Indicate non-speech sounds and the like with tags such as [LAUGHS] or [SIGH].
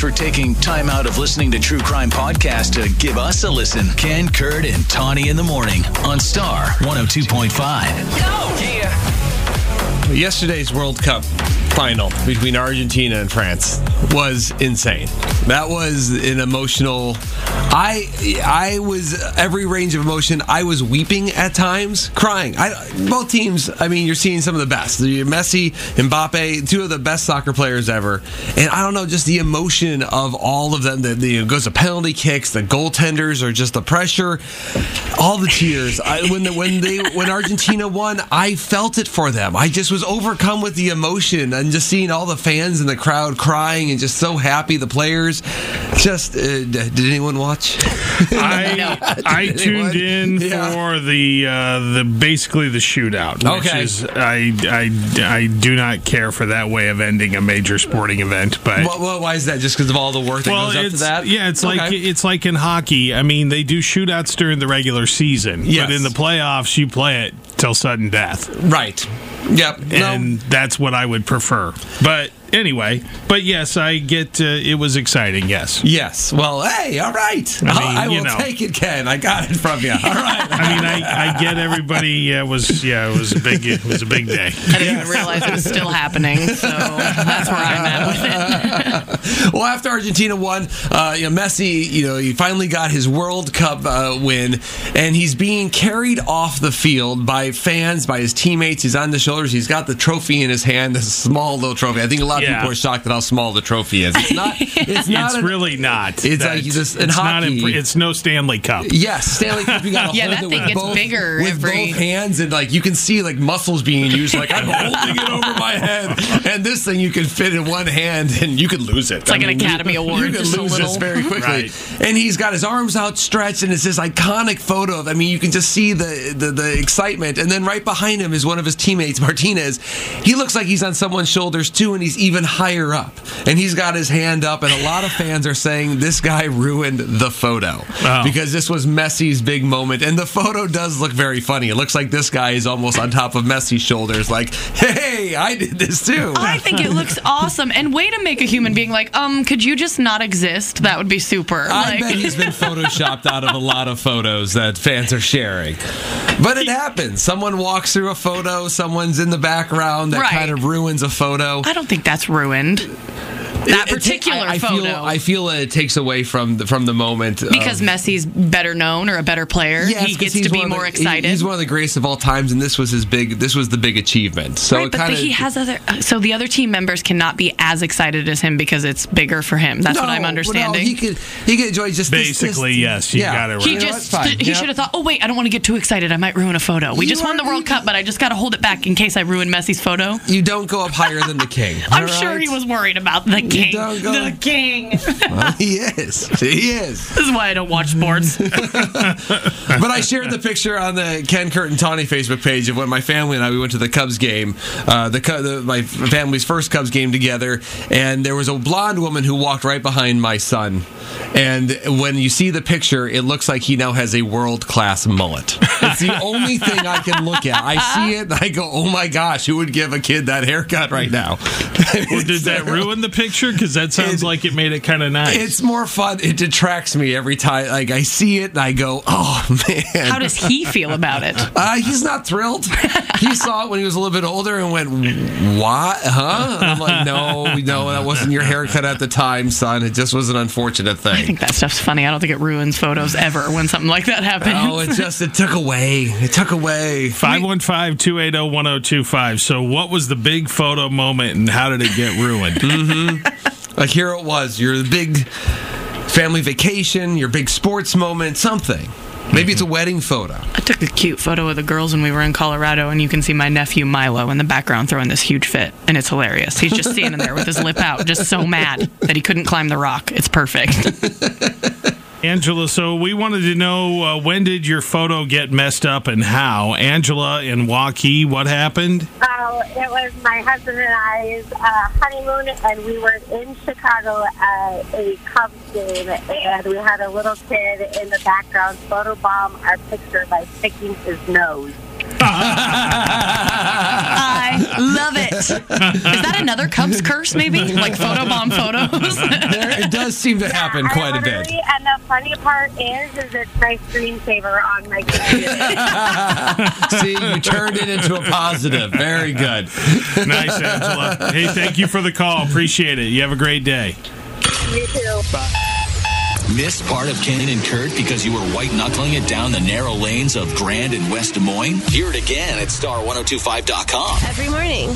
for taking time out of listening to True Crime Podcast to give us a listen. Ken, Kurt, and Tawny in the morning on Star 102.5. Yesterday's World Cup final between Argentina and France was insane. That was an emotional. I I was every range of emotion. I was weeping at times, crying. I, both teams. I mean, you're seeing some of the best. Messi, Mbappe, two of the best soccer players ever. And I don't know, just the emotion of all of them. The, the goes to penalty kicks. The goaltenders are just the pressure, all the tears. I, when the, when they when Argentina won, I felt it for them. I just was overcome with the emotion and just seeing all the fans in the crowd crying and just so happy. The players, just uh, did anyone watch? I [LAUGHS] I tuned in Yeah. for the uh, the basically the shootout. Which Okay. is I, I I do not care for that way of ending a major sporting event, but. Well, well, why is that? Just because of all the work that well, goes up it's to that? yeah, it's like it's like in hockey. I mean, they do shootouts during the regular season, Yes. but in the playoffs, you play it till sudden death, right. Yep. No. and that's what I would prefer. But anyway, but yes, I get uh, it was exciting. Yes, Yes. Well, hey, all right. I mean, I will you know. take it, Ken. I got it from you. All right. [LAUGHS] I mean, I, I get everybody uh, was yeah, it was a big it was a big day. I didn't even realize it was still happening, so that's where I'm at with it. [LAUGHS] well, after Argentina won, uh, you know, Messi, you know, he finally got his World Cup uh, win, and he's being carried off the field by fans, by his teammates. He's on the shoulders. He's got the trophy in his hand, this small little trophy. I think a lot of Yeah. people are shocked at how small the trophy is. It's not. [LAUGHS] It's not. It's an- really not. It's That's- like just- in it's not. hockey- impre- it's no Stanley Cup. Yes, Stanley Cup. You got [LAUGHS] Yeah, that thing gets both, bigger with every- both hands, and like you can see like muscles being used. Like I'm [LAUGHS] holding it over my head, and this thing you can fit in one hand, and you could lose it. It's like an Academy Award, You can just a lose little. this very quickly. Right. And he's got his arms outstretched, and it's this iconic photo of. I mean, you can just see the, the the excitement, and then right behind him is one of his teammates, Martinez. He looks like he's on someone's shoulders too, and he's even higher up, and he's got his hand up, and a lot of fans are saying this guy ruined the photo Oh. because this was Messi's big moment, and the photo does look very funny. It looks like this guy is almost on top of Messi's shoulders, like, "Hey, I did this too." I think it looks awesome, and way to make a human being like, um, could you just not exist? That would be super. I like, bet he's been [LAUGHS] photoshopped out of a lot of photos that fans are sharing. But it happens. Someone walks through a photo, in the background that Right. kind of ruins a photo. I don't think that's ruined. That It- it particular I, I photo. Feel, I feel that it takes away from the, from the moment. of- because Messi's better known or a better player, Yes, he gets to be one of the- more he- excited. He's one of the greatest of all times, and this was his big. This was the big achievement. So right, it but kind the, of he has other. uh, So the other team members cannot be as excited as him because it's bigger for him. That's what I'm understanding. he could he could enjoy just Basically, this- yes, you yeah. got it right. He You know, just he Yep. should have thought, oh wait, I don't want to get too excited. I might ruin a photo. We You just won the World Cup, but I just got to hold it back in case I ruin Messi's photo. You don't go up higher than the king. [LAUGHS] I'm all sure he was worried about the king. The king. [LAUGHS] Well, he is. He is. [LAUGHS] this is why I don't watch sports. [LAUGHS] But I shared the picture on the Ken Kurt and Tawny Facebook page of when my family and I we went to the Cubs game, uh, the, the my family's first Cubs game together, and there was a blonde woman who walked right behind my son. And when you see the picture, it looks like he now has a world class mullet. It's the only thing I can look at. I see it and I go, "Oh my gosh, who would give a kid that haircut right now?" Well, did that ruin the picture? Because that sounds It- like it made it kind of nice. It's more fun. It detracts me every time. Like I see it and I go, "Oh man." How does he feel about it? [LAUGHS] Uh, he's not thrilled. he saw it when he was a little bit older and went, "What? Huh?" And I'm like, "No, no, that wasn't your haircut at the time, son. It just was an unfortunate thing. I think that stuff's funny. I don't think it ruins photos ever when something like that happens. Oh, it just it took away. It took away. 515 280 1025. So, what was the big photo moment and how did it get ruined? Like here it was. Your big family vacation, your big sports moment, something. Maybe it's a mm-hmm. wedding photo. I took a cute photo of the girls when we were in Colorado, and you can see my nephew Milo in the background throwing this huge fit, and it's hilarious. He's just standing there with his lip out, just so mad that he couldn't climb the rock. It's perfect. [LAUGHS] Angela, so we wanted to know uh, when did your photo get messed up and how? Angela in Waukee, what happened? Uh, it was my husband and I's uh, honeymoon, and we were in Chicago at a Cubs game, and we had a little kid in the background photobomb our picture by sticking his nose. [LAUGHS] I love it. Is that another Cubs [LAUGHS] curse, maybe? Like photobomb photos? There, it does seem to happen I quite a bit. And the funny part is, is it's my screensaver on my computer. [LAUGHS] See, you turned it into a positive. Very good. nice, Angela. Hey, thank you for the call. Appreciate it. You have a great day. you too. Missed part of Ken and Kurt because you were white knuckling it down the narrow lanes of Grand and West Des Moines? Hear it again at star1025.com. Every morning.